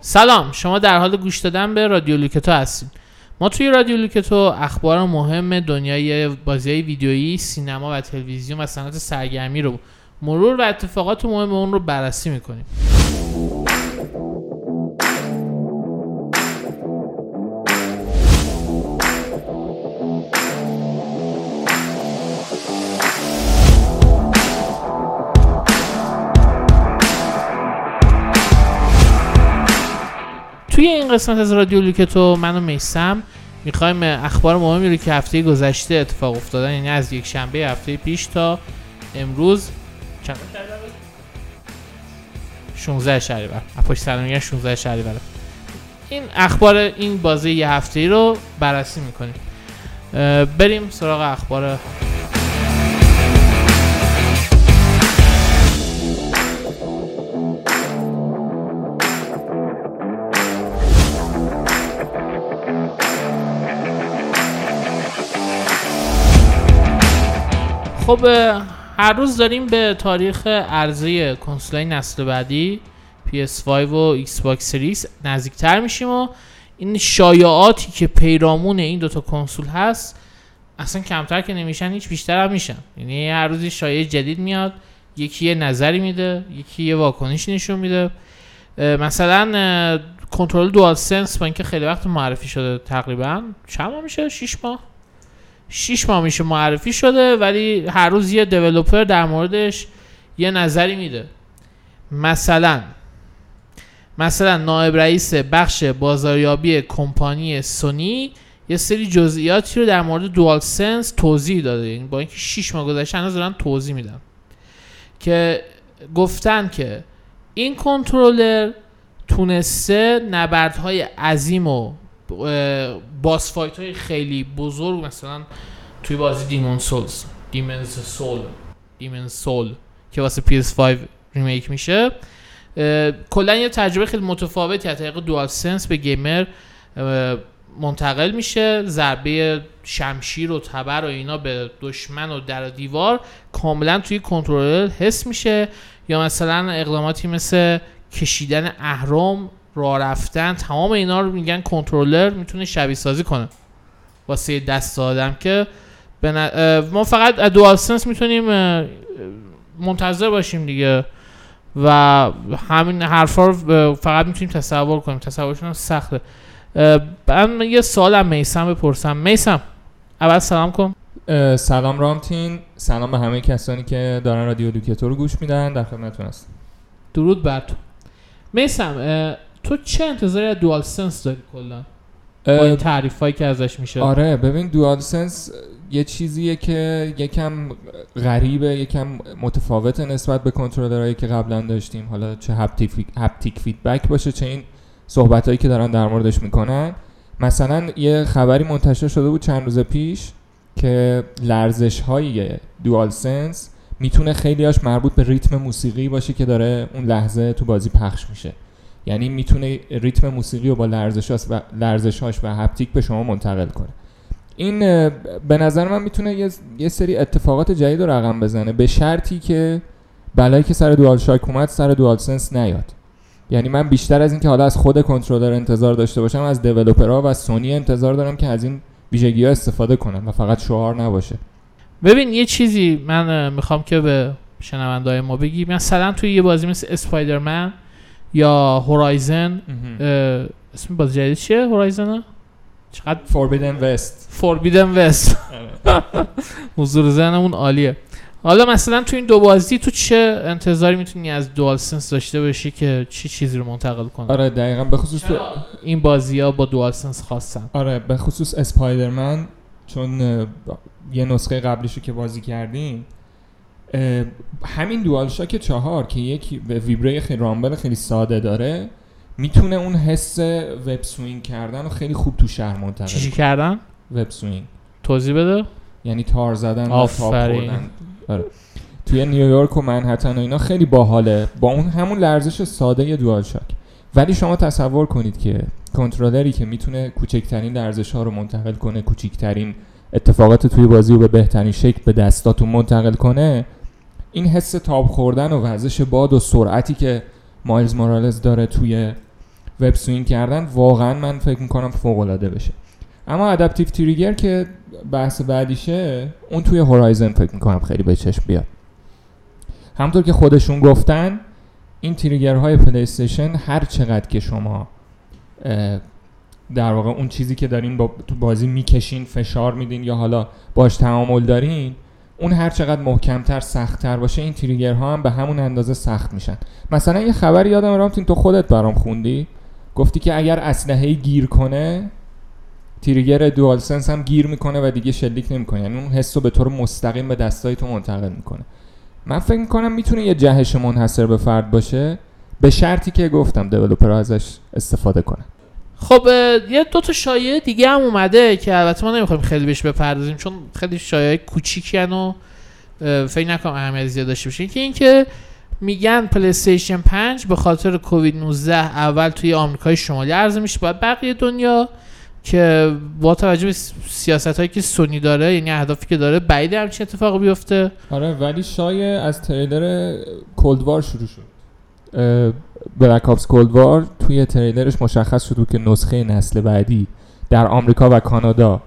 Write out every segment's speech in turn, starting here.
سلام شما در حال گوش دادن به رادیو لوکتو هستید. ما توی رادیو لوکتو اخبار مهم دنیای بازی ویدیویی سینما و تلویزیون و صنعت سرگرمی رو مرور و اتفاقات مهم اون رو بررسی می‌کنیم. قسمت از رادیو لوکتو من و میسم می‌خوایم اخبار مهمی رو که هفته گذشته اتفاق افتادن یعنی از یک شنبه هفته پیش تا امروز چند 16 شهریور اپاش سلام 16 شهریور این اخبار این بازی یه هفته ای رو بررسی می‌کنیم. بریم سراغ اخبار. خب هر روز داریم به تاریخ عرضه کنسولای نسل بعدی PS5 و Xbox Series نزدیکتر میشیم و این شایعاتی که پیرامون این دوتا کنسول هست اصلا کمتر که نمیشن هیچ بیشتر هم میشن. یعنی هر روزی شایعه جدید میاد یکی یه نظری میده یکی یه واکنش نشون میده. مثلا کنترل دوال سنس با اینکه خیلی وقت معرفی شده تقریبا چند ماه میشه؟ 6 ماه؟ 6 ماه میشه معرفی شده ولی هر روز یه دیولوپر در موردش یه نظری میده. مثلا مثلا نایب رئیس بخش بازاریابی کمپانی سونی یه سری جزئیاتی رو در مورد دوال سنس توضیح داده. یعنی با اینکه 6 ماه گذشته هنوز دارن توضیح میدن. که گفتن که این کنترلر تونسته نبردهای عظیم و boss fight های خیلی بزرگ مثلا توی بازی Demon Souls Demon's Soul Demon Soul که واسه PS5 remake میشه. کلا یه تجربه خیلی متفاوتی از طریق DualSense به gamer منتقل میشه. ضربه شمشیر و تبر و اینا به دشمن و در دیوار کاملا توی کنترلر حس میشه. یا مثلا اقداماتی مثل کشیدن اهرم راه رفتن تمام اینا رو میگن کنترلر می‌تونه شبیه سازی کنه. واسه دست آدم که ما فقط دوال سنس می‌تونیم منتظر باشیم دیگه. و همین حرفا رو فقط می‌تونیم تصور کنیم. تصورشون سخته. من یه سوال هم میسم بپرسم. میسم اول سلام کن. سلام رامتین. سلام به همه کسانی که دارن رادیو دوکیتو رو گوش میدن. در خدمتتون هستم. درود بر تو. میسم تو چه انتظاری از DualSense داری کلا؟ با این تعریف هایی که ازش میشه. آره ببین DualSense یه چیزیه که یکم غریبه یکم متفاوت نسبت به کنترلرهایی که قبلا داشتیم. حالا چه haptic, haptic feedback باشه چه این صحبت هایی که دارن در موردش می‌کنن. مثلا یه خبری منتشر شده بود چند روز پیش که لرزش های دوال سنس می‌تونه خیلیاش مربوط به ریتم موسیقی باشه که داره اون لحظه تو بازی پخش میشه. یعنی می‌تونه ریتم موسیقی رو با لرزشاش و لرزشاش و هپتیک به شما منتقل کنه. این به نظر من می‌تونه یه،, سری اتفاقات جدید رقم بزنه به شرطی که بلایی که سر دوال شاک اومد سر دوال سنس نیاد. یعنی من بیشتر از اینکه حالا از خود کنترلر انتظار داشته باشم از دیولپرها و سونی انتظار دارم که از این ویژگی ها استفاده کنم و فقط شعار نباشه. ببین یه چیزی من می‌خوام که به شنوندهای ما بگی. مثلا توی یه بازی مثل اسپایدرمن یا هورایزن اسم بازی جدید چیه هورایزن چقدر فوربیدن وست فوربیدن وست حضور زنمون عالیه. حالا مثلا تو این دو بازی تو چه انتظاری می‌تونی از دوال سنس داشته باشی که چی چیزی رو منتقل کنه آره دقیقا به خصوص تو این بازی ها با DualSense خواستن آره به خصوص Spider-Man چون یه نسخه قبلیشو که بازی کردیم همین DualShock چهار که یک ویبره خیلی rumble خیلی ساده داره می‌تونه اون حس web swing کردن رو خیلی خوب تو شهر منتقل چی کردن؟ web swing. توضیح بده. یعنی تار زدن تاب آره. توی نیویورک و منهتن و اینا خیلی باحاله. با اون همون لرزش ساده DualShock. ولی شما تصور کنید که کنترلری که می‌تونه کوچکترین لرزش ها رو منتقل کنه کوچکترین اتفاقات توی بازی رو به بهترین شکل به دستاتون منتقل کنه این حس تاب خوردن و وزش باد و سرعتی که Miles Morales داره توی web swing کردن واقعا من فکر می‌کنم فوق العاده بشه. اما adaptive trigger که بحث بعدیشه اون توی Horizon فکر می‌کنم خیلی به چشم بیاد. همطور که خودشون گفتن این trigger های پلی استیشن هر چقدر که شما در واقع اون چیزی که دارین با تو بازی می‌کشین فشار میدین یا حالا باش تعامل دارین اون هر چقدر محکمتر سختتر باشه این trigger ها هم به همون اندازه سخت میشن. مثلا یه خبر یادم رامتین تو خودت برام خوندی. گفتی که اگر اسلحه گیر کنه trigger DualSense هم گیر می‌کنه و دیگه شلیک نمی‌کنه. یعنی اون حس رو به طور مستقیم به دستای تو منتقل می‌کنه. من فکر می‌کنم می‌تونه یه جهش منحصر به فرد باشه. به شرطی که گفتم دیولپر ازش استفاده کنه خب یه دو تا شایعه دیگه هم اومده که البته ما نمی‌خوایم خیلی بهش بپردازیم چون خیلی شایعه کوچیکی و فکر نکنم اهمیت زیاد داشته باشه. که اینکه میگن پلی استیشن 5 به خاطر کووید 19 اول توی آمریکای شمالی عرضه میشه باید بقیه دنیا که با توجه به سیاست هایی که سونی داره یعنی اهدافی که داره بعید همچین اتفاق بیفته. آره ولی شایع از تریلر کولدوار شروع شد. بلک آپس کولدوار توی تریلرش مشخص شد که نسخه نسل بعدی در آمریکا و کانادا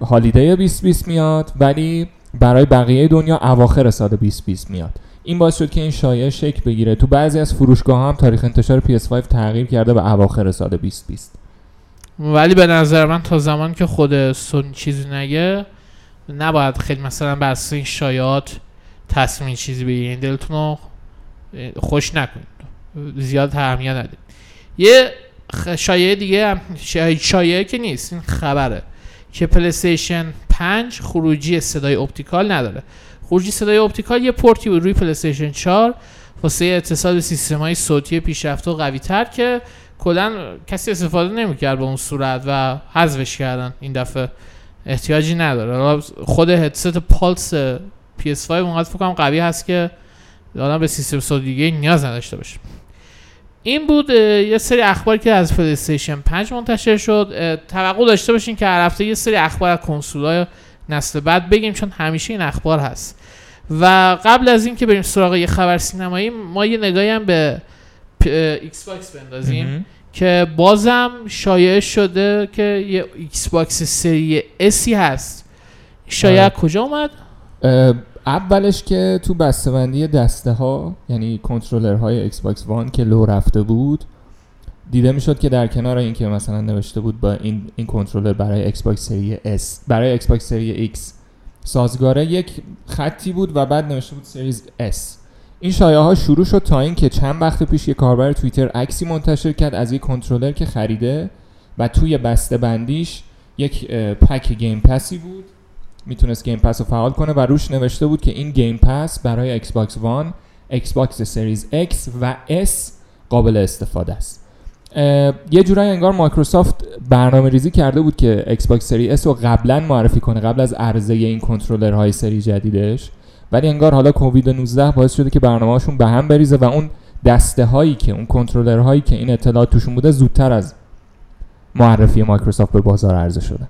هالیدی 2020 میاد ولی برای بقیه دنیا اواخر سال 2020 میاد. این باعث شد که این شایعه شکل بگیره. تو بعضی از فروشگاه هم تاریخ انتشار PS5 تغییر کرده به اواخر سال 2020 ولی به نظر من تا زمان که خود سون چیزی نگه نباید خیلی مثلا بر این شایعات تصمیم چیزی بگیرین دلتون خوش نکنید. زیاد اهمیت ندید یه شایعه دیگه هم شایعه که نیست این خبره که پلیستیشن 5 خروجی صدای optical نداره. خروجی صدای optical یه پورتی بود روی پلیستیشن 4 واسه اتصال سیستم های صوتی پیشرفته و قوی تر که کلا کسی استفاده نمی‌کرد به اون صورت و حذفش کردن. این دفعه احتیاجی نداره. خود هدست Pulse PS5 اونقدر فکر کنم قوی هست که آدم به سیستم صوتی دیگه نیاز نداشته باشه. این بود یه سری اخباری که از پلی استیشن 5 منتشر شد. توقع داشته باشین که هر هفته یه سری اخبار از کنسول‌های نسل بعد بگیم چون همیشه این اخبار هست. و قبل از اینکه بریم سراغ یه خبر سینمایی ما یه نگاهی هم به ایکس باکس بندازیم که بازم شایعه شده که یه ایکس باکس سری S ی هست. شایعه آره. کجا اومد؟ اولش که تو بسته‌بندی دسته ها یعنی کنترلر های ایکس باکس وان که لو رفته بود دیده می‌شد که در کنار اینکه مثلا نوشته بود با این این کنترلر برای ایکس باکس سری S برای ایکس باکس سری X. سازگاره یک خطی بود و بعد نوشته بود Series S. این شایعه ها شروع شد تا اینکه چند وقت پیش یک کاربر توییتر عکسی منتشر کرد از یک کنترلر که خریده و توی بسته بندیش یک پک Game Pass ی بود. می‌تونست Game Pass رو فعال کنه و روش نوشته بود که این Game Pass برای ایکس باکس وان ایکس باکس Series X و S قابل استفاده است. یه جورایی انگار مایکروسافت برنامه ریزی کرده بود که ایکس باکس سری S رو قبلا معرفی کنه قبل از عرضه این کنترلر های سری جدیدش. ولی انگار حالا کووید 19 باعث شده که برنامه‌هاشون به هم بریزه و اون دسته هایی که اون کنترلر هایی که این اطلاعات توشون بوده زودتر از معرفی مایکروسافت به بازار عرضه شده.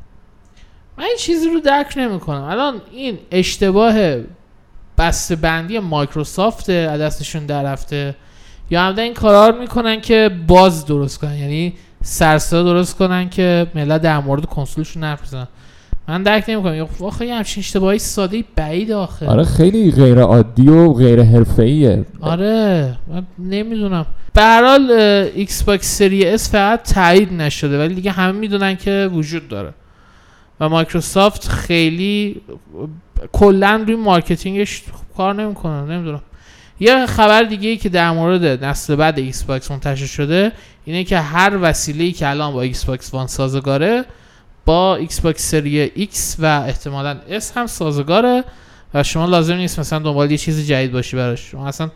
من این چیزی رو درک نمی‌کنم. الان این اشتباه بسته بندی مایکروسافت از دستشون در رفته. یا همده این کارا می‌کنن که باز درست کنن. یعنی سرسا درست کنن که ملت در مورد کنسولشون حرف بزنن. من درک نمی‌کنم. واقعا یه همچین اشتباهی ساده بعید آخه. آره خیلی غیر عادی و غیر حرفه‌ایه. آره من نمی‌دونم. به هر حال ایکس باکس سری S فقط تایید نشده. ولی دیگه همه می‌دونن که وجود داره. و مایکروسافت خیلی کلا روی marketing ش کار نمی‌کنه نمی‌دونم. یه خبر دیگه ای که در مورد نسل بعد ایکس باکس منتشر شده اینه که هر وسیله‌ای که الان با ایکس باکس وان سازگاره با ایکس باکس سری X و احتمالا S هم سازگاره و شما لازم نیست مثلا دنبال یه چیز جدید باشی براش. شما اصلا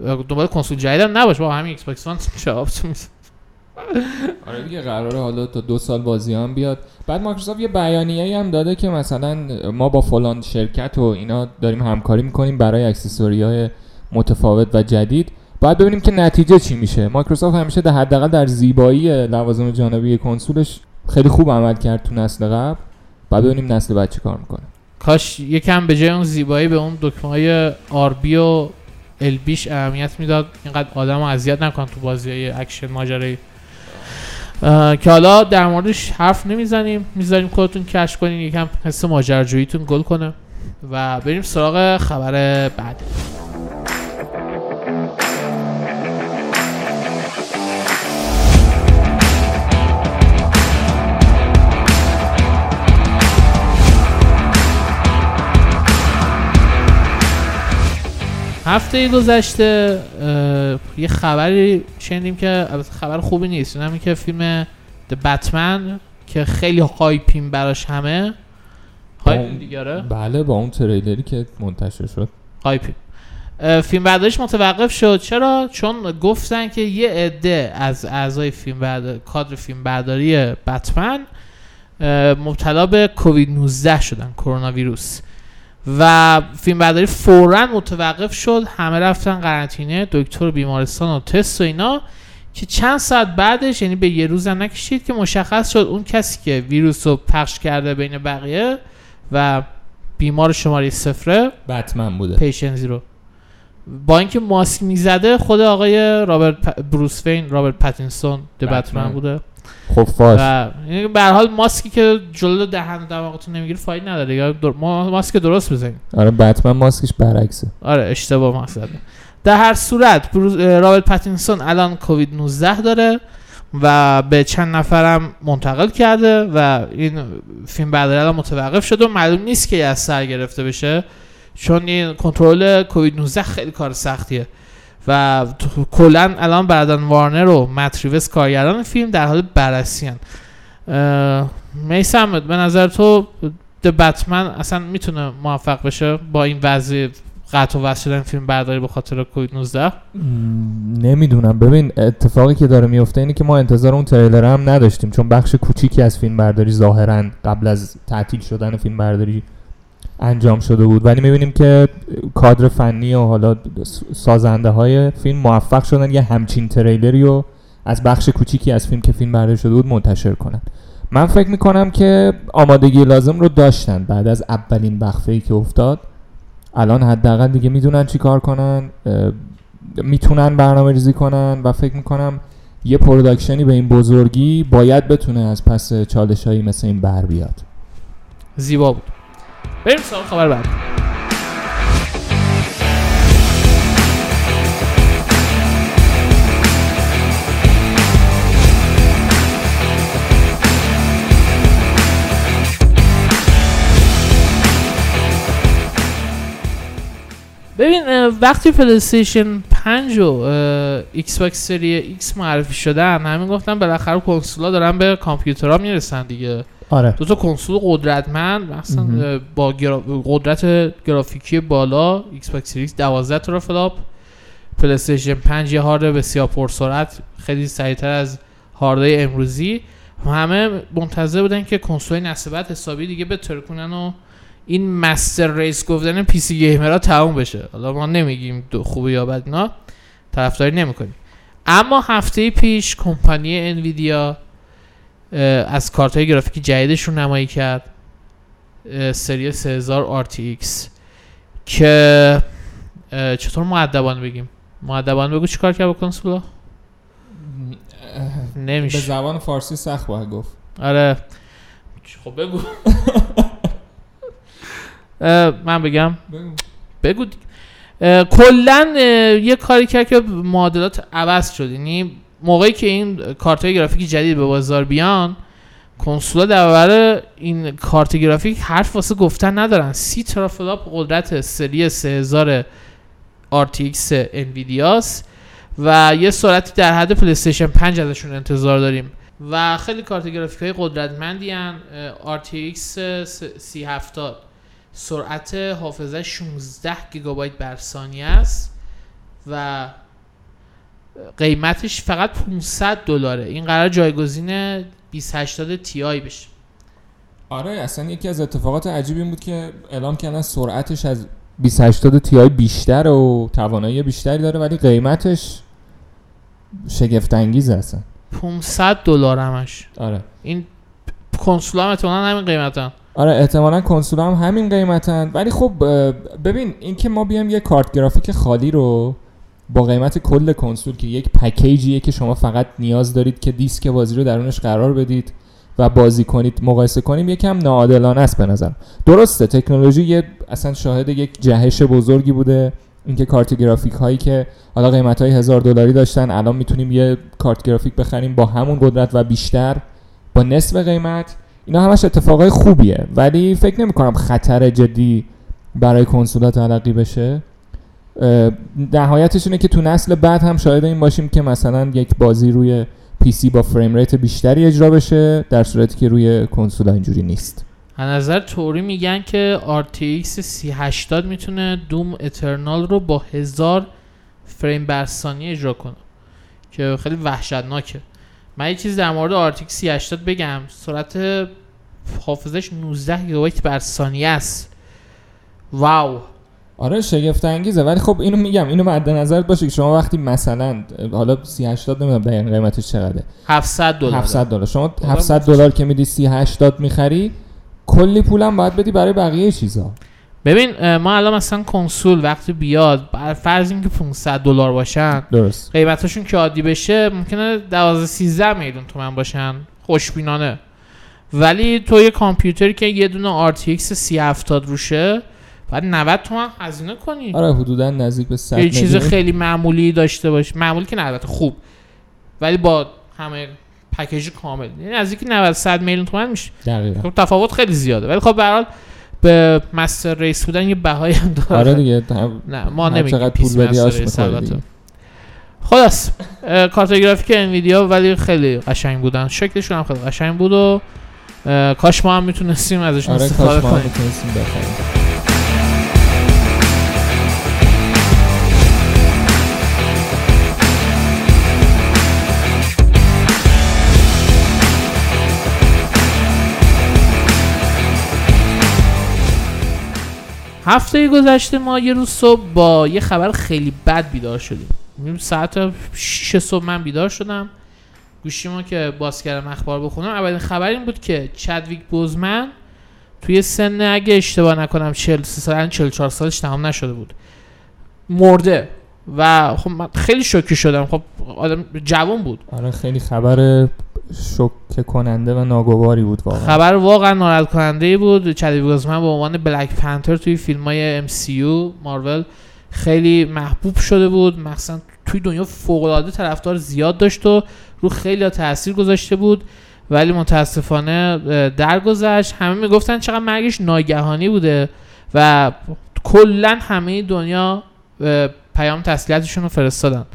دنبال کنسول جدید هم نباش با همین ایکس باکس وان جواب آره دیگه قراره حالا تا دو سال بازی هم بیاد. بعد مایکروسافت یه بیانیه هم داده که مثلا ما با فلان شرکت و اینا داریم همکاری می‌کنیم برای accessory های متفاوت و جدید. بعد ببینیم که نتیجه چی میشه. مایکروسافت همیشه در حداقل در زیبایی لوازم جانبی کنسولش خیلی خوب عمل کرد تو نسل قبل. بعد ببینیم نسل بعد چی کار می‌کنه. کاش یکم به جای اون زیبایی به اون دکمه های RB و LB ش اهمیت می‌داد. اینقدر آدم اذیت نکن تو بازی های اکشن ماجرایی. که حالا در موردش حرف نمی‌زنیم. می‌ذاریم خودتون کشف کنین یکم حس ماجراجوییتون گل کنه. و بریم سراغ خبر بعد. هفته گذشته یه خبری شنیدیم که البته خبر خوبی نیست. همین که فیلم The Batman که خیلی هایپیم براش همه. هایپیم دیگه آره؟ بله با اون تریلری که منتشر شد. هایپیم. فیلم برداریش متوقف شد. چرا؟ چون گفتن که یه عده از اعضای فیلم بردار... کادر فیلم برداری بتمن مبتلا به کووید 19 شدن کرونا ویروس. و فیلم برداری فورا متوقف شد. همه رفتن قرنطینه دکتر و بیمارستان و تست و اینا که چند ساعت بعدش یعنی به یه روز هم نکشید که مشخص شد اون کسی که ویروس رو پخش کرده بین بقیه و بیمار شماره صفره بتمن بوده. patient zero. با اینکه ماسک می‌زده خود آقای رابرت پ... بروس وین رابرت پاتینسون The Batman. بتمن. بوده. خب فاش و یعنی به هر حال ماسکی که جلو دهن و دماغتون نمی‌گیره فایده نداره. یا در... ما ماسک درست بزنیم. آره بتمن ماسکش برعکسه. آره اشتباه ماسک در هر صورت رابرت پاتینسون الان کووید 19 داره و به چند نفرم منتقل کرده و این فیلم برداری الان متوقف شده و معلوم نیست که از سر گرفته بشه چون این کنترل کووید 19 خیلی کار سختیه. و کلا الان برادن وارنر و مت ریوز کارگردان فیلم در حال بررسی میسم به نظر تو د بتمن اصلا می‌تونه موفق بشه با این وضع قطع و وصل شدن فیلم برداری به خاطر کووید 19 نمی‌دونم. ببین اتفاقی که داره میفته اینه که ما انتظار اون تریلر هم نداشتیم چون بخش کوچیکی از فیلم برداری ظاهرا قبل از تعطیل شدن فیلم برداری انجام شده بود. ولی می‌بینیم که کادر فنی و حالا سازنده های فیلم موفق شدن. یه همچین تریلری رو از بخش کوچیکی از فیلم که فیلم برداری شده بود منتشر کنن. من فکر می‌کنم که آمادگی لازم رو داشتن. بعد از اولین وقفه ای که افتاد الان حداقل دیگه می‌دونن چی کار کنن می‌تونن برنامه ریزی کنن و فکر می‌کنم یه production ی به این بزرگی باید بتونه از پس چالش هایی مثل این بر بیاد. زیبا بود. بریم سراغ خبر بعد ببین وقتی پلیستیشن 5 و ایکس باکس سری X معرفی شدن همین گفتن بالاخره کنسولا دارن به کامپیوترها می‌رسن دیگه. آره. دو تا کنسول قدرتمند مثلا با گرا- قدرت گرافیکی بالا ایکس باکس Series 12 teraflop پلی استیشن 5 یه هارد بسیار پرسرعت خیلی سریعتر از هاردهای امروزی. همه منتظر بودن که کنسول نسل بعد حسابی دیگه بترکونن و این master race گفتن PC gamer ها تموم بشه. حالا ما نمیگیم خوبه یا بد اینا طرفداری نمی‌کنیم. اما هفته پیش کمپانی انویدیا از کارت های گرافیکی جدیدشون رونمایی کرد. سری 3000 RTX که چطور مودبانه بگیم؟ مودبانه بگو چیکار کرد با کنسولا به نمیشه. زبان فارسی سخت باید گفت. آره. خب بگو. من بگم. بگو. کلا یه کاری کرد که معادلات عوض شد. یعنی موقعی که این کارت های گرافیکی جدید به بازار بیان کنسولا در این کارت گرافیک حرف واسه گفتن ندارن. 30 teraflop قدرت سری 3000 RTX Nvidia س و یه سرعتی در حد PlayStation 5 ازشون انتظار داریم. و خیلی کارت گرافیک های قدرتمندی هن. RTX 3070 سرعت حافظه 16 گیگابایت بر ثانیه است و قیمتش فقط 500 دلاره. این قرار جایگزین 2080 تی آی بشه. آره اصلا یکی از اتفاقات عجیب این بود که اعلام کردن سرعتش از 2080 تی آی بیشتر و توانایی بیشتری داره ولی قیمتش شگفت انگیز اصلا. 500 دلار همش. آره. این کنسول هم احتمالاً همین قیمتن. آره احتمالا کنسول هم همین قیمتن. ولی خب ببین اینکه ما بیایم یه کارت گرافیک خالی رو با قیمت کل کنسول که یک پکیجیه که شما فقط نیاز دارید که دیسک بازی رو درونش قرار بدید و بازی کنید مقایسه کنیم یکم ناعادلانه است به نظر درسته تکنولوژی یه اصلا شاهد یک جهش بزرگی بوده. اینکه کارت گرافیک هایی که حالا قیمت های هزار دلاری داشتن الان می‌تونیم یه کارت گرافیک بخریم با همون قدرت و بیشتر با نصف قیمت. اینا همش اتفاقای خوبیه ولی فکر نمی کنم خطر جدی برای کنسولات تلقی بشه. نهایتش اینه که تو نسل بعد هم شاهد این باشیم که مثلا یک بازی روی PC با frame rate بیشتری اجرا بشه در صورتی که روی کنسول اینجوری نیست. از نظر تئوری میگن که RTX 3080 می‌تونه Doom Eternal رو با هزار فریم بر ثانیه اجرا کنه که خیلی وحشتناکه. من یه چیز در مورد RTX 3080 بگم سرعت حافظش 19 گیگابایت بر ثانیه است. واو. آره شگفت انگیزه ولی خب اینو میگم اینو مد نظرت باشه که شما وقتی مثلا حالا 30 80 نمی‌دونم دقیقاً قیمتش چقدره. 700 دلار. 700 دلار. شما خدا 700 دلار که میدی 30 80 می‌خری کلی پولم باید بدی برای بقیه چیزا. ببین ما الان مثلا کنسول وقتی بیاد بر فرض اینکه 500 دلار باشن درست. قیمتاشون که عادی بشه ممکنه 12 13 میلیون تومن باشن. خوشبینانه. ولی تو یه کامپیوتری که یه دونه RTX 3070 روشه بعد 90 تومن هزینه کنی. آره حدودا نزدیک به 100 یه چیز. خیلی معمولی داشته باش معمولی که نه البته خوب. ولی با همه پکیج کامل. یعنی نزدیک 90 100 میلیون تومن میشه. دقیقاً. خب تفاوت خیلی زیاده. ولی خب به هر حال به مستر ریس بودن یه بهایی هم داره. آره دیگه هم- نه ما نمیگیم چقدر پول بدی آش. خلاص کارت گرافیک انویدیا ولی خیلی قشنگ بودن. شکلشون هم خیلی قشنگ بود و کاش ما هم می‌تونستیم ازشون آره استفاده کنیم. هفته گذشته ما یه روز صبح با یه خبر خیلی بد بیدار شدیم. ساعت 6 صبح من بیدار شدم. گوشیمو که باز کردم اخبار بخونم اولین خبر این بود که چدویک بوزمن توی سن اگه اشتباه نکنم 43 سال 44 سالش تمام نشده بود. مرده. و خب من خیلی شوکه شدم. خب آدم جوان بود. آره خیلی خبر شوکه کننده و ناگواری بود واقعا. خبر واقعا ناراحت کننده ای بود. چدویک بوزمن به عنوان بلک پنتر توی فیلم های MCU مارول خیلی محبوب شده بود. مخصوصا توی دنیا فوق العاده طرفدار زیاد داشت و رو خیلی تاثیر گذاشته بود. ولی متاسفانه درگذشت. همه می‌گفتن چقدر مرگش ناگهانی بوده و کلا همه دنیا پیام تسلیتشون رو فرستادن.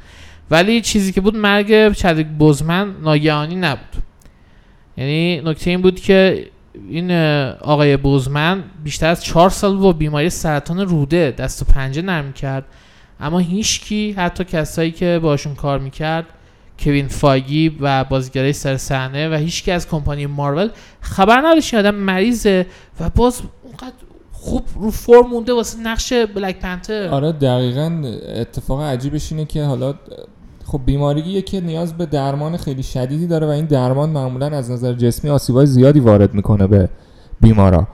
ولی چیزی که بود مرگ چدویک بوزمن ناگهانی نبود. یعنی نکته این بود که این آقای بوزمن بیشتر از چهار سال با بیماری سرطان روده دست و پنجه نرم کرد. اما هیچکی حتی کسایی که باشون کار می‌کرد کوین فاگی و بازیگرای سر صحنه و هیچکی از کمپانی مارول خبر نداشت آدم مریضه و باز اونقدر خوب رو فرم مونده واسه نقش بلک پنتر آره دقیقا اتفاق عجیبش اینه که حالا خب بیماریه که نیاز به درمان خیلی شدیدی داره و این درمان معمولا از نظر جسمی آسیبای زیادی وارد می‌کنه به بیمارا.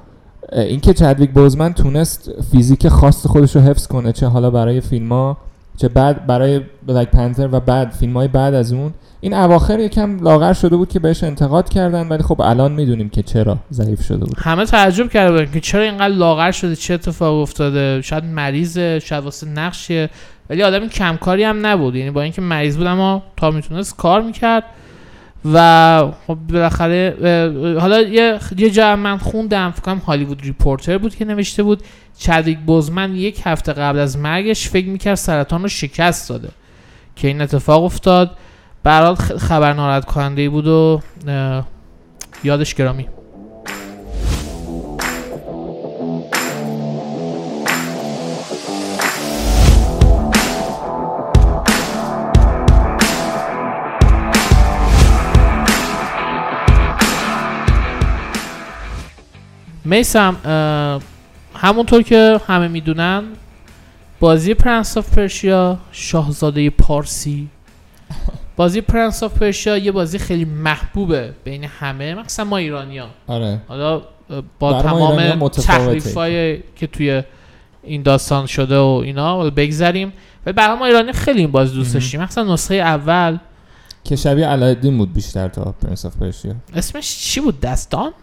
اینکه چدویک بوزمن تونست فیزیک خاص خودش رو حفظ کنه چه حالا برای فیلم ها چه بعد برای بلک پنتر و بعد فیلم های بعد از اون این اواخر یکم لاغر شده بود که بهش انتقاد کردن ولی خب الان می‌دونیم که چرا ضعیف شده بود. همه تعجب کرده بودن که چرا اینقدر لاغر شده چه اتفاق افتاده شاید مریضه شاید واسه نقشه ولی آدم کمکاری هم نبود. یعنی با اینکه مریض بود اما تا می‌تونست کار می‌کرد. و خب بالاخره حالا یه یه جا من خوندم فکر هالیوود ریپورتر بود که نوشته بود. چدویک بوزمن یک هفته قبل از مرگش فکر می‌کرد سرطان رو شکست داده که این اتفاق افتاد. به هر حال خ- خبر ناراحت کننده بود و یادش گرامی. میسم همونطور که همه می‌دونن بازی Prince of Persia شاهزاده پارسی. بازی Prince of Persia یه بازی خیلی محبوبه بین همه مثلا ما ایرانیا آره. حالا با تمام. تحریفای که توی این داستان شده و اینا بگذریم. و برای ما ایرانی خیلی این بازیو دوست. داشتیم. مثلا نسخه اول. که شبیه علاءالدین بود بیشتر تا Prince of Persia اسمش چی بود؟ دستان؟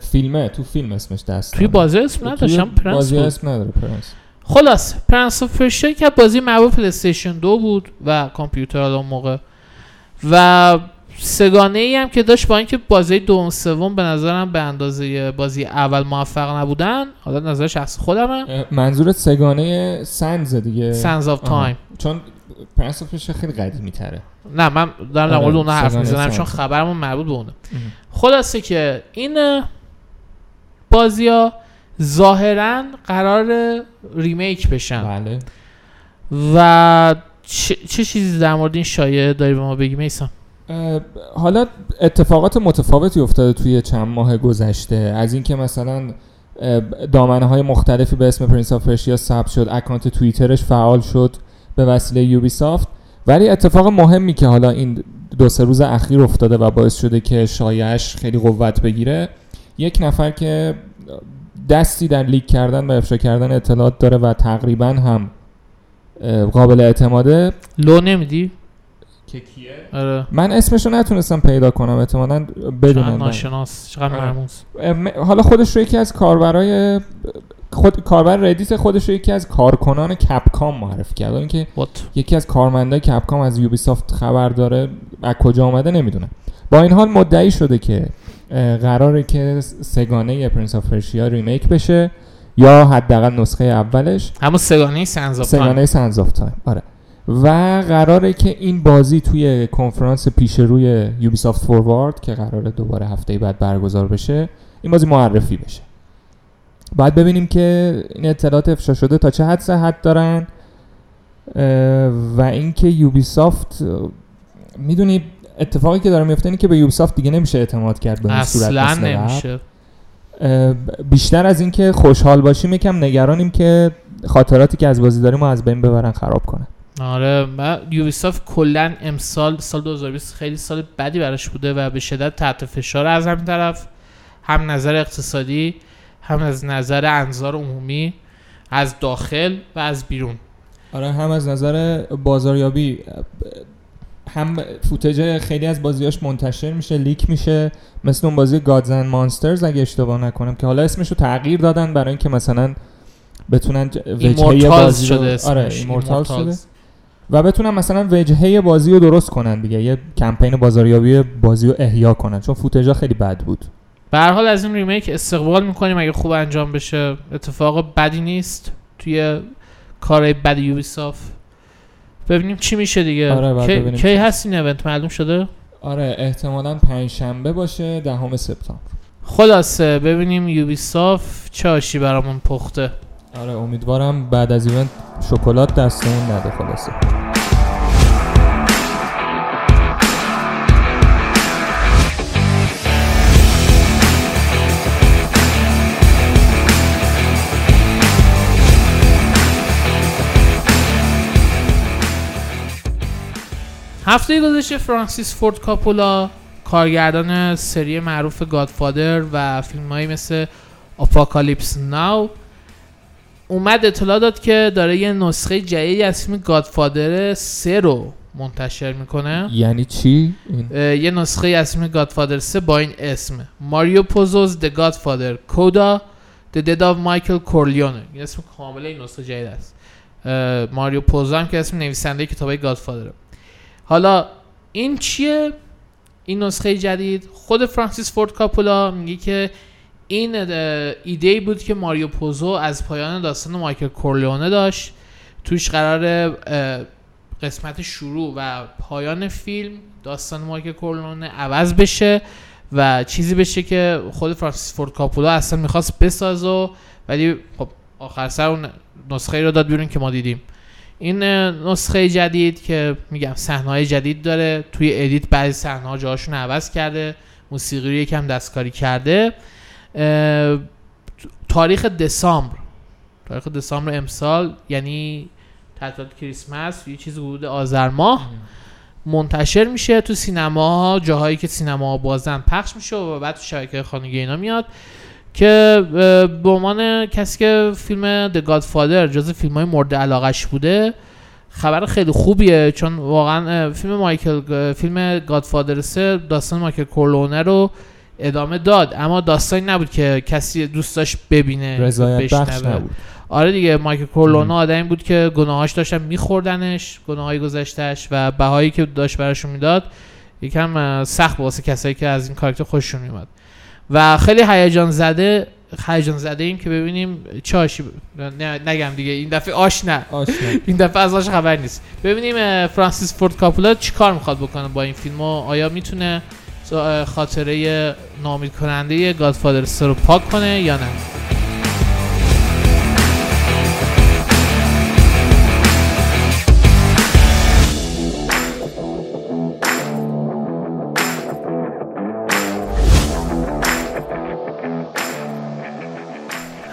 فیلمه تو فیلم اسمش دستان توی بازی اسم نداشتم Prince بازی اسم نداره Prince خلاصه Prince of Persia که بازی معروف PlayStation دو بود و کامپیوتر اون موقع و سه‌گانه ای هم که داشت با اینکه بازی دوم سوم به نظرم به اندازه بازی اول موفق نبودن حالا نظر شخص خودمه منظورت سه‌گانه Sands دیگه Sands of. Time چون Prince Persia خیلی قدیمی تره. نه من دارم در آره، مورد اونها حرف می‌زنم. چون خبرمون مربوط به اونه. خلاصه که این بازی ها ظاهرا قرار remake بشن. بله. و چه, چه چیزی در مورد این شایعه داری به ما بگی میسم حالا اتفاقات متفاوتی افتاده توی چند ماه گذشته. از اینکه مثلا دامنه های مختلفی به اسم Prince of Persia ثبت شد اکانت توییترش فعال شد. به وسیله یوبی سافت ولی اتفاق مهمی که حالا این دو سه روز اخیر افتاده و باعث شده که شایعش خیلی قوت بگیره یک نفر که دستی در لیک کردن و افشا کردن اطلاعات داره و تقریبا هم قابل اعتماده. لو نمیدی؟ که کیه؟ آره. من اسمشو نتونستم پیدا کنم احتمالا چقدر بدونم ناشناس. چقدر آره. مرموز. حالا خودش رو یکی از کاربرای خود کاربر Reddit خودش رو یکی از کارکنان Capcom معرفی کرد. اینکه یکی از کارمندای Capcom از Ubisoft خبر داره از کجا آمده نمی‌دونم با این حال مدعی شده که قراره که سه‌گانه Prince of Persia remake بشه یا حداقل نسخه اولش. همون سه‌گانه Sands of سه‌گانه Sands of Time آره. و قراره که این بازی توی کنفرانس پیش روی Ubisoft Forward که قراره دوباره هفته بعد برگزار بشه این بازی معرفی بشه. باید ببینیم که این اطلاعات افشا شده تا چه حد صحت دارن و اینکه یوبیسافت می‌دونی اتفاقی که داره میفته اینه که به یوبیسافت دیگه نمیشه اعتماد کرد به صورت اصلا. نمیشه. بیشتر از اینکه خوشحال باشیم یکم نگرانیم که خاطراتی که از بازی داریم از بین ببرن خراب کنن آره من یوبیسافت کلا امسال سال 2020 خیلی سال بدی براش بوده و به شدت تحت فشار از همین طرف. هم نظر اقتصادی هم از نظر انظار عمومی از داخل و از بیرون. آره هم از نظر بازاریابی هم footage خیلی از بازیاش منتشر میشه leak میشه. مثل اون بازی Gods and Monsters اگه اشتباه نکنم که حالا اسمش رو تغییر دادن برای اینکه مثلا بتونن وجهه بازی شده رو اسمش آره Immortals شده. و بتونن مثلا وجهه بازی رو درست کنن دیگه یه کمپین بازاریابی بازی رو احیا کنن چون footage ا خیلی بد بود. به حال از این remake استقبال می‌کنیم اگه خوب انجام بشه. اتفاق بدی نیست توی کارهای بد Ubisoft. ببینیم چی میشه دیگه. آره، کی, هست این event معلوم شده؟ آره احتمالا پنج شنبه باشه دهم سپتامبر. خلاصه ببینیم Ubisoft چه آشی برامون پخته. آره امیدوارم بعد از event شکلات دستمون نده خلاصه. هفته گذشته فرانسیس فورد کاپولا کارگردان سری معروف گادفادر و فیلم مثل اپاکالیپس ناو اومد اطلاع داد که داره یه نسخه جدیدی از فیلم گادفادر 3 رو منتشر می‌کنه. یعنی چی؟ یه نسخه از فیلم گادفادر 3 با این اسم. ماریو پوزوز The Godfather. کودا The Dead of Michael Corleone. این اسم کامل این نسخه جدید است. ماریو پوزو هم که اسم نویسنده کتابای گادفادره. حالا این چیه؟ این نسخه جدید. خود فرانسیس فورد کاپولا میگه که این ایده ای بود که ماریو پوزو از پایان داستان مایکل کورلیونه داشت. توش قرار قسمت شروع و پایان فیلم داستان مایکل کورلیونه عوض بشه و چیزی بشه که خود فرانسیس فورد کاپولا اصلا می‌خواست بسازه ولی خب آخر سر اون نسخه رو داد بیرون که ما دیدیم. این نسخه جدید که میگم صحنه‌های جدید داره. توی ادیت بعضی صحنه‌ها جاهاشون عوض کرده موسیقی رو یکم دستکاری کرده. تاریخ دسامبر. تاریخ دسامبر امسال یعنی تعطیلات کریسمس یه چیز حدود آذر ماه. منتشر میشه تو سینما جاهایی که سینما بازن پخش میشه و بعد تو شبکه خانگی اینا میاد. که به عنوان کسی که فیلم The Godfather جز فیلم های مورد علاقش بوده خبر خیلی خوبیه چون واقعا فیلم مایکل فیلم گادفادر 3 داستان مایکل کورلونه رو ادامه داد اما داستانی نبود که کسی دوست داشت ببینه رضایت بخش. نبود آره دیگه مایکل کورلونا ام. آدمی بود که گناهاش داشتن میخوردنش گناههای گذشتهش و بهایی که داشت براشون می‌داد یکم سخت بود واسه کسایی که از این کاراکتر خوششون میومد و خیلی هیجان زده هیجان زده ایم که ببینیم چه آشی ب- نه نگم دیگه این دفعه آش نه. آشنا این دفعه از آش خبر نیست. ببینیم فرانسیس فورد کاپولا چیکار می‌خواد بکنه با این فیلم و آیا می‌تونه خاطره نامید کننده گادفادر 3 رو پاک کنه یا نه؟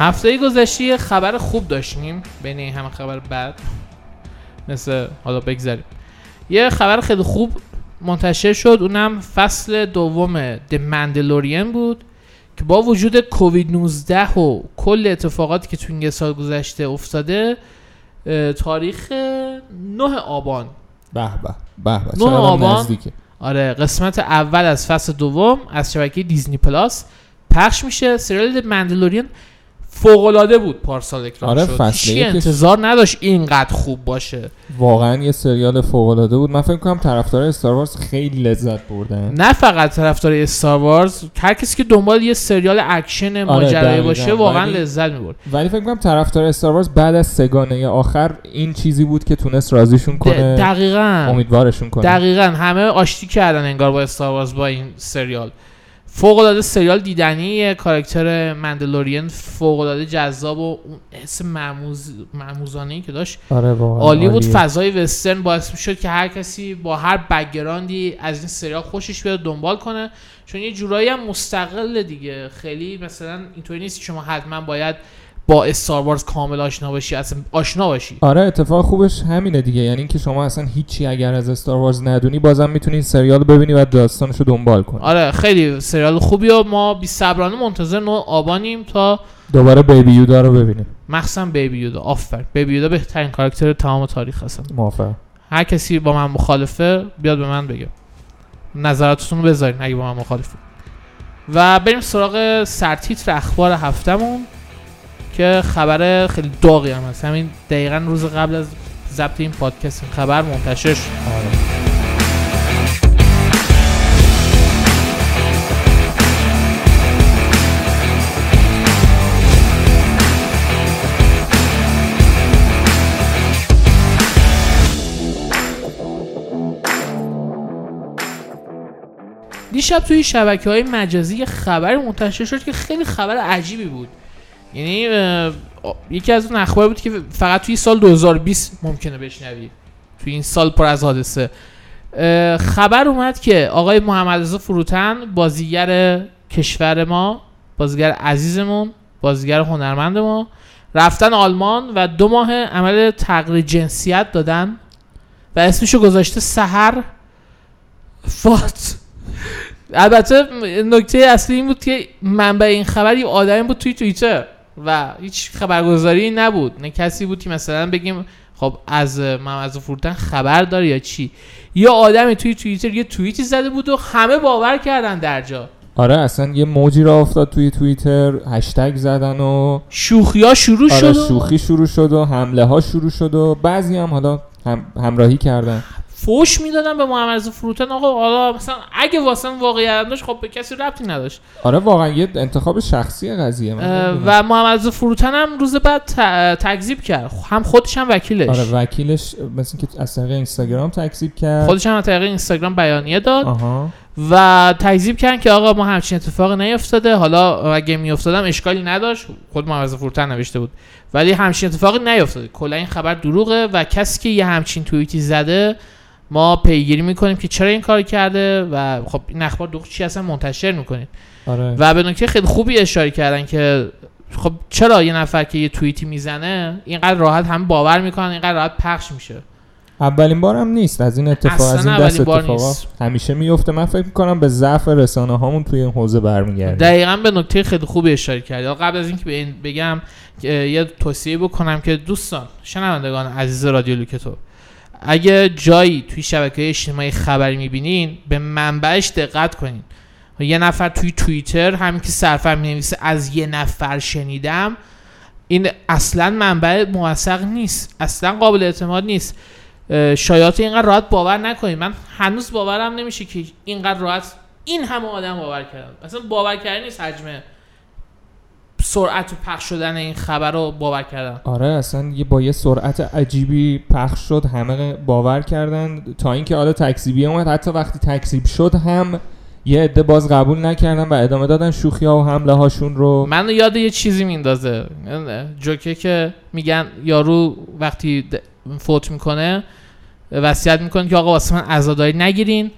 هفته گذشته خبر خوب داشتیم. بین این همه خبر بد. مثل حالا بگذاریم. یه خبر خیلی خوب منتشر شد. اونم فصل دوم د مندلورین بود که با وجود کووید 19 و کل اتفاقاتی که تو این سال گذشته افتاده تاریخ 9 آبان. به به به به. نه چقدر آبان. نزدیکه. آره قسمت اول از فصل دوم از شبکه دیزنی پلاس پخش میشه. سریال Mandalorian فوق العاده بود پارسال اکران آره، شد. فصل یکش- انتظار نداشت اینقدر خوب باشه. واقعا یه سریال فوق العاده بود. من فکر کنم طرفدار Star Wars خیلی لذت بردن. نه فقط طرفدار Star Wars هر کسی که دنبال یه سریال اکشن ماجرایی آره، دقیقاً. باشه واقعا ولی- لذت می‌برد. ولی فکر کنم طرفدار Star Wars بعد از سه‌گانه آخر این چیزی بود که تونست راضیشون کنه دقیقا. امیدوارشون کنه. دقیقا. همه آشتی کردن انگار با Star Wars با این سریال. فوق العاده سریال دیدنی کاراکتر مندلورین فوق العاده جذاب و اون حس مرموزانه ای که داشت. آره عالی بود. فضای وسترن باعث می‌شد که هر کسی با هر بکگراندی از این سریال خوشش بیاد دنبال کنه. چون یه جورایی هم مستقل دیگه. خیلی مثلا اینطوری نیست که شما حتما باید با استار وارز کامل آشنا باشی اصلا آشنا باشی آره اتفاق خوبش همینه دیگه. یعنی اینکه شما اصلا هیچی اگر از استار وارز ندونی بازم می‌تونی سریال رو ببینی و داستانش رو دنبال کنی. آره خیلی سریال خوبی و ما بی صبرانه منتظر نو آبانیم تا دوباره بیبی یودا رو ببینیم. مخصوصا بیبی یودا آفر بیبی یودا بهترین کاراکتر تمام تاریخ هستن موافق هر کسی با من مخالفه بیاد به من بگه. نظراتتون رو بذارین. اگه با من مخالفه. و بریم سراغ سرتیتر اخبار هفتمون که خبر خیلی داغی هم هست. همین دقیقا روز قبل از ضبط این پادکست این خبر منتشر شد. آره. دیشب توی شبکه های مجازی یه خبر منتشر شد که خیلی خبر عجیبی بود. یعنی یکی از اون اخبار بود که فقط توی سال 2020 ممکنه بشنوی. توی این سال پر از حادثه. خبر اومد که آقای محمد رضا فروتن بازیگر کشور ما بازیگر عزیزمون بازیگر هنرمند ما رفتن آلمان و دو ماه عمل تغییر جنسیت دادن و اسمشو گذاشته سهر فات. البته نکته اصلی این بود که منبع این خبر یه آدمی بود توی توییتر. و هیچ خبرگزاری نبود. نه کسی بود که مثلا بگیم خب از محمد فروتن خبر داره یا چی؟ یه آدمی توی توییتر یه توییتی زده بود و همه باور کردن در جا. آره اصلا یه موجی را افتاد توی توییتر هشتگ زدن و شوخی ها شروع آره شد و شوخی شروع شد و حمله ها شروع شد و بعضی هم حالا هم همراهی کردن. فوش می‌دادن به محمد رضا فروتن. آقا حالا مثلا اگه واسه واقعیت داشت خب به کسی ربطی نداشت. آره واقعا یه انتخاب شخصی قضیه. من. و محمد رضا فروتن هم روز بعد تکذیب کرد. هم خودش هم وکیلش. آره وکیلش مثل که از طریق اینستاگرام تکذیب کرد. خودش هم از طریق اینستاگرام بیانیه داد. آها. و تکذیب کردن که آقا ما همچین اتفاق نیفتاده. حالا اگه میافتادم اشکالی نداشت. خود محمد فروتن نوشته بود. ولی همچین اتفاقی نیفتاده. کلا این خبر دروغه و کسی که یه همچین توییتی زده ما پیگیری می‌کنیم که چرا این کار کرده و خب این اخبار دروغ چی اصلا منتشر می‌کنیم آره. و به نکته خیلی خوبی اشاره کردن که خب چرا یه نفر که یه توییتی می‌زنه اینقدر راحت هم باور می‌کنن اینقدر راحت پخش میشه. اولین بارم نیست. از این اتفاق از این دست بار اتفاقا نیست. همیشه میفته من فکر می‌کنم به ضعف رسانه هامون توی این حوزه برمیگرده دقیقا به نکته خیلی خوبی اشاره کردی. قبل از اینکه به این بگم یه توصیه بکنم که دوستان شنوندگان عزیز رادیو لوکتو اگه جایی توی شبکه اجتماعی خبری می‌بینین به منبعش دقت کنین. یه نفر توی توییتر همین که صرفا می‌نویسه از یه نفر شنیدم این اصلا منبع موثق نیست. اصلا قابل اعتماد نیست. شایعات اینقدر راحت باور نکنید من هنوز باورم نمیشه که اینقدر راحت این همه آدم باور کردن. اصلا باور کردن نیست حجم سرعت و پخش شدن این خبر رو باور کردن آره اصلا یه با یه سرعت عجیبی پخش شد همه باور کردن. تا اینکه حالا تکذیبی اومد حتی وقتی تکذیب شد هم یه عده باز قبول نکردن و ادامه دادن شوخی ها و حمله هاشون رو. من یاد یه چیزی میندازه. جوکه که میگن یارو وقتی فوت می‌کنه وصیت می‌کنه که آقا واسه من عزاداری نگیرین.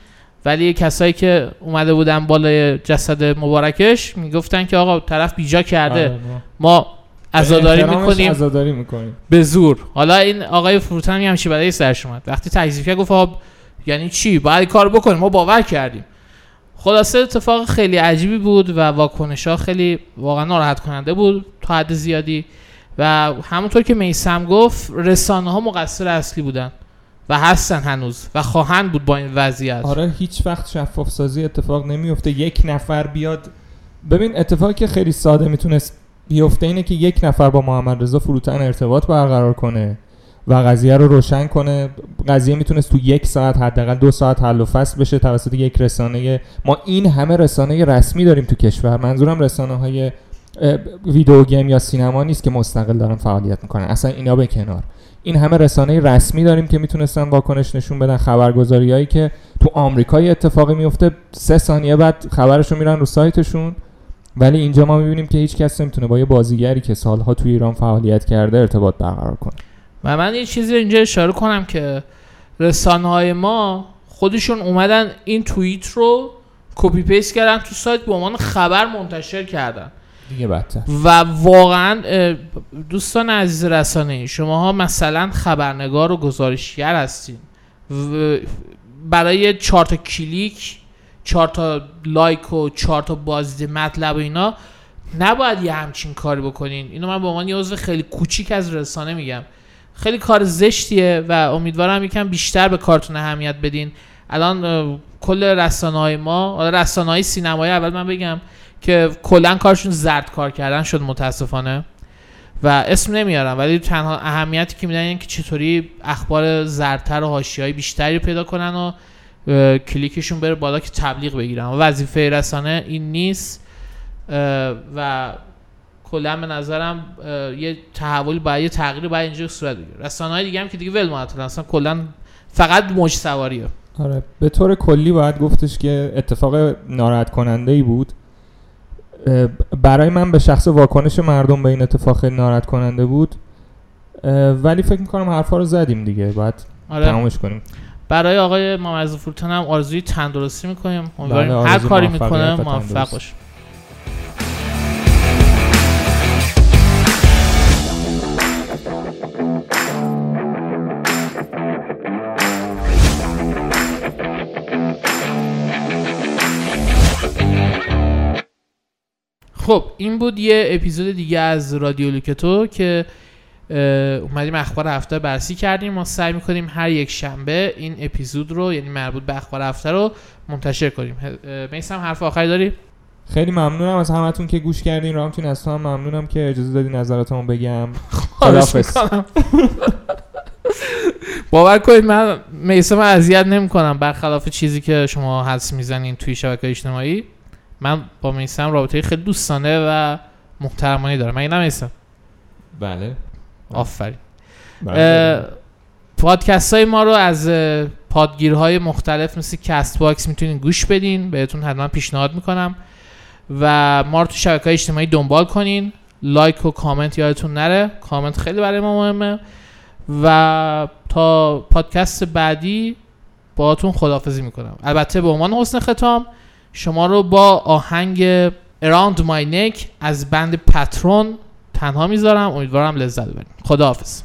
ولی کسایی که اومده بودن بالای جسد مبارکش می‌گفتن که آقا طرف بیجا کرده. آره، ما- ما عزاداری می‌کنیم. عزاداری می‌کنیم. به زور. حالا این آقای فروتن هم همچی برای سرش اومد؟ وقتی تکذیب کرد گفت آقا یعنی چی؟ باید کار بکنیم. ما باور کردیم. خلاصه اتفاق خیلی عجیبی بود و واکنش ها خیلی واقعا ناراحت کننده بود تا حد زیادی. و همونطور که میسم گفت رسانه ها مقصر اصلی بودن. و هستن هنوز و خواهند بود با این وضعیت. آره هیچ وقت شفاف سازی اتفاق نمیفته. یک نفر بیاد. ببین اتفاقی که خیلی ساده می‌تونست بیفته اینه که یک نفر با محمد رضا فروتن ارتباط برقرار کنه و قضیه رو روشن کنه. قضیه می‌تونست تو یک ساعت حداقل دو ساعت حل و فصل بشه توسط یک رسانه. ما این همه رسانه رسمی داریم تو کشور. منظورم رسانه های ویدیو گیم یا سینما نیست که مستقل دارن فعالیت می‌کنن. اصلا اینا به کنار. این همه رسانه رسمی داریم که می‌تونستن واکنش نشون بدن خبرگزاری هایی که تو آمریکا یه اتفاقی میفته سه ثانیه بعد خبرشو میرن رو سایتشون. ولی اینجا ما می‌بینیم که هیچ کس نمی‌تونه با یه بازیگری که سالها توی ایران فعالیت کرده ارتباط برقرار کنه. و من یه چیزی رو اینجا اشاره کنم که رسانه های ما خودشون اومدن این توییت رو copy paste کردن تو سایت به عنوان خبر منتشر کردن. دیگه بدتر. و واقعا دوستان عزیز رسانه ای شما ها مثلا خبرنگار و گزارشگر هستین. برای چهار تا کلیک چهار تا لایک و چهار تا بازدید مطلب و اینا نباید یه همچین کاری بکنین. اینو من به عنوان یه عضو خیلی کوچیک از رسانه میگم. خیلی کار زشتیه و امیدوارم یکم بیشتر به کارتون اهمیت بدین. الان کل رسانه های ما رسانه های سینمایی اول من بگم. که کلا کارشون زرد کار کردن شد متاسفانه. و اسم نمیارم ولی تنها اهمیتی که میدن اینه که چطوری اخبار زردتر و حاشیه‌های بیشتری پیدا کنن و کلیکشون بره بالا که تبلیغ بگیرن. و وظیفه رسانه این نیست. و کلا به نظرم یه تحول باید یه تغییری باید اینجا صورت بگیره. رسانه های دیگه هم که دیگه ول معطلن اصلا کلا فقط موج سواریه آره به طور کلی باید گفتش که اتفاق ناراحت کننده ای بود. برای من به شخص واکنش مردم به این اتفاق خیلی ناراحت کننده بود ولی فکر می‌کنم حرفا رو زدیم دیگه. باید آره. تمامش کنیم. برای آقای محمد فروتن هم آرزوی تندرستی می‌کنیم. امیدواریم بله، هر کاری می‌کنه موفق. باشه. خب این بود یه اپیزود دیگه از رادیو لوکتو که اومدیم اخبار هفته بررسی کردیم ما سعی می‌کنیم هر یک شنبه این اپیزود رو یعنی مربوط به اخبار هفته رو منتشر کنیم میسم حرف آخری داری؟ خیلی ممنونم از همتون که گوش کردین رامتین از تو هم ممنونم که اجازه دادی نظراتمو بگم. می‌کنم. باور کنید من میسم اذیت نمی‌کنم برخلاف چیزی که شما حدس می‌زنین توی شبکه اجتماعی من با میسم رابطه خیلی دوستانه و محترمانه دارم. مگه نه میسم؟ بله. آفرین. بله. پادکست های ما رو از پادگیرهای مختلف مثل Castbox می‌تونین گوش بدین. بهتون حتما پیشنهاد می‌کنم. و ما رو تو شبکه های اجتماعی دنبال کنین. لایک و کامنت یادتون نره. کامنت خیلی برای ما مهمه. و تا پادکست بعدی باهاتون خداحافظی می‌کنم. البته به عنوان حسن ختام شما رو با آهنگ Around My Neck از بند پترون تنها می‌ذارم. امیدوارم لذت ببرید خداحافظ.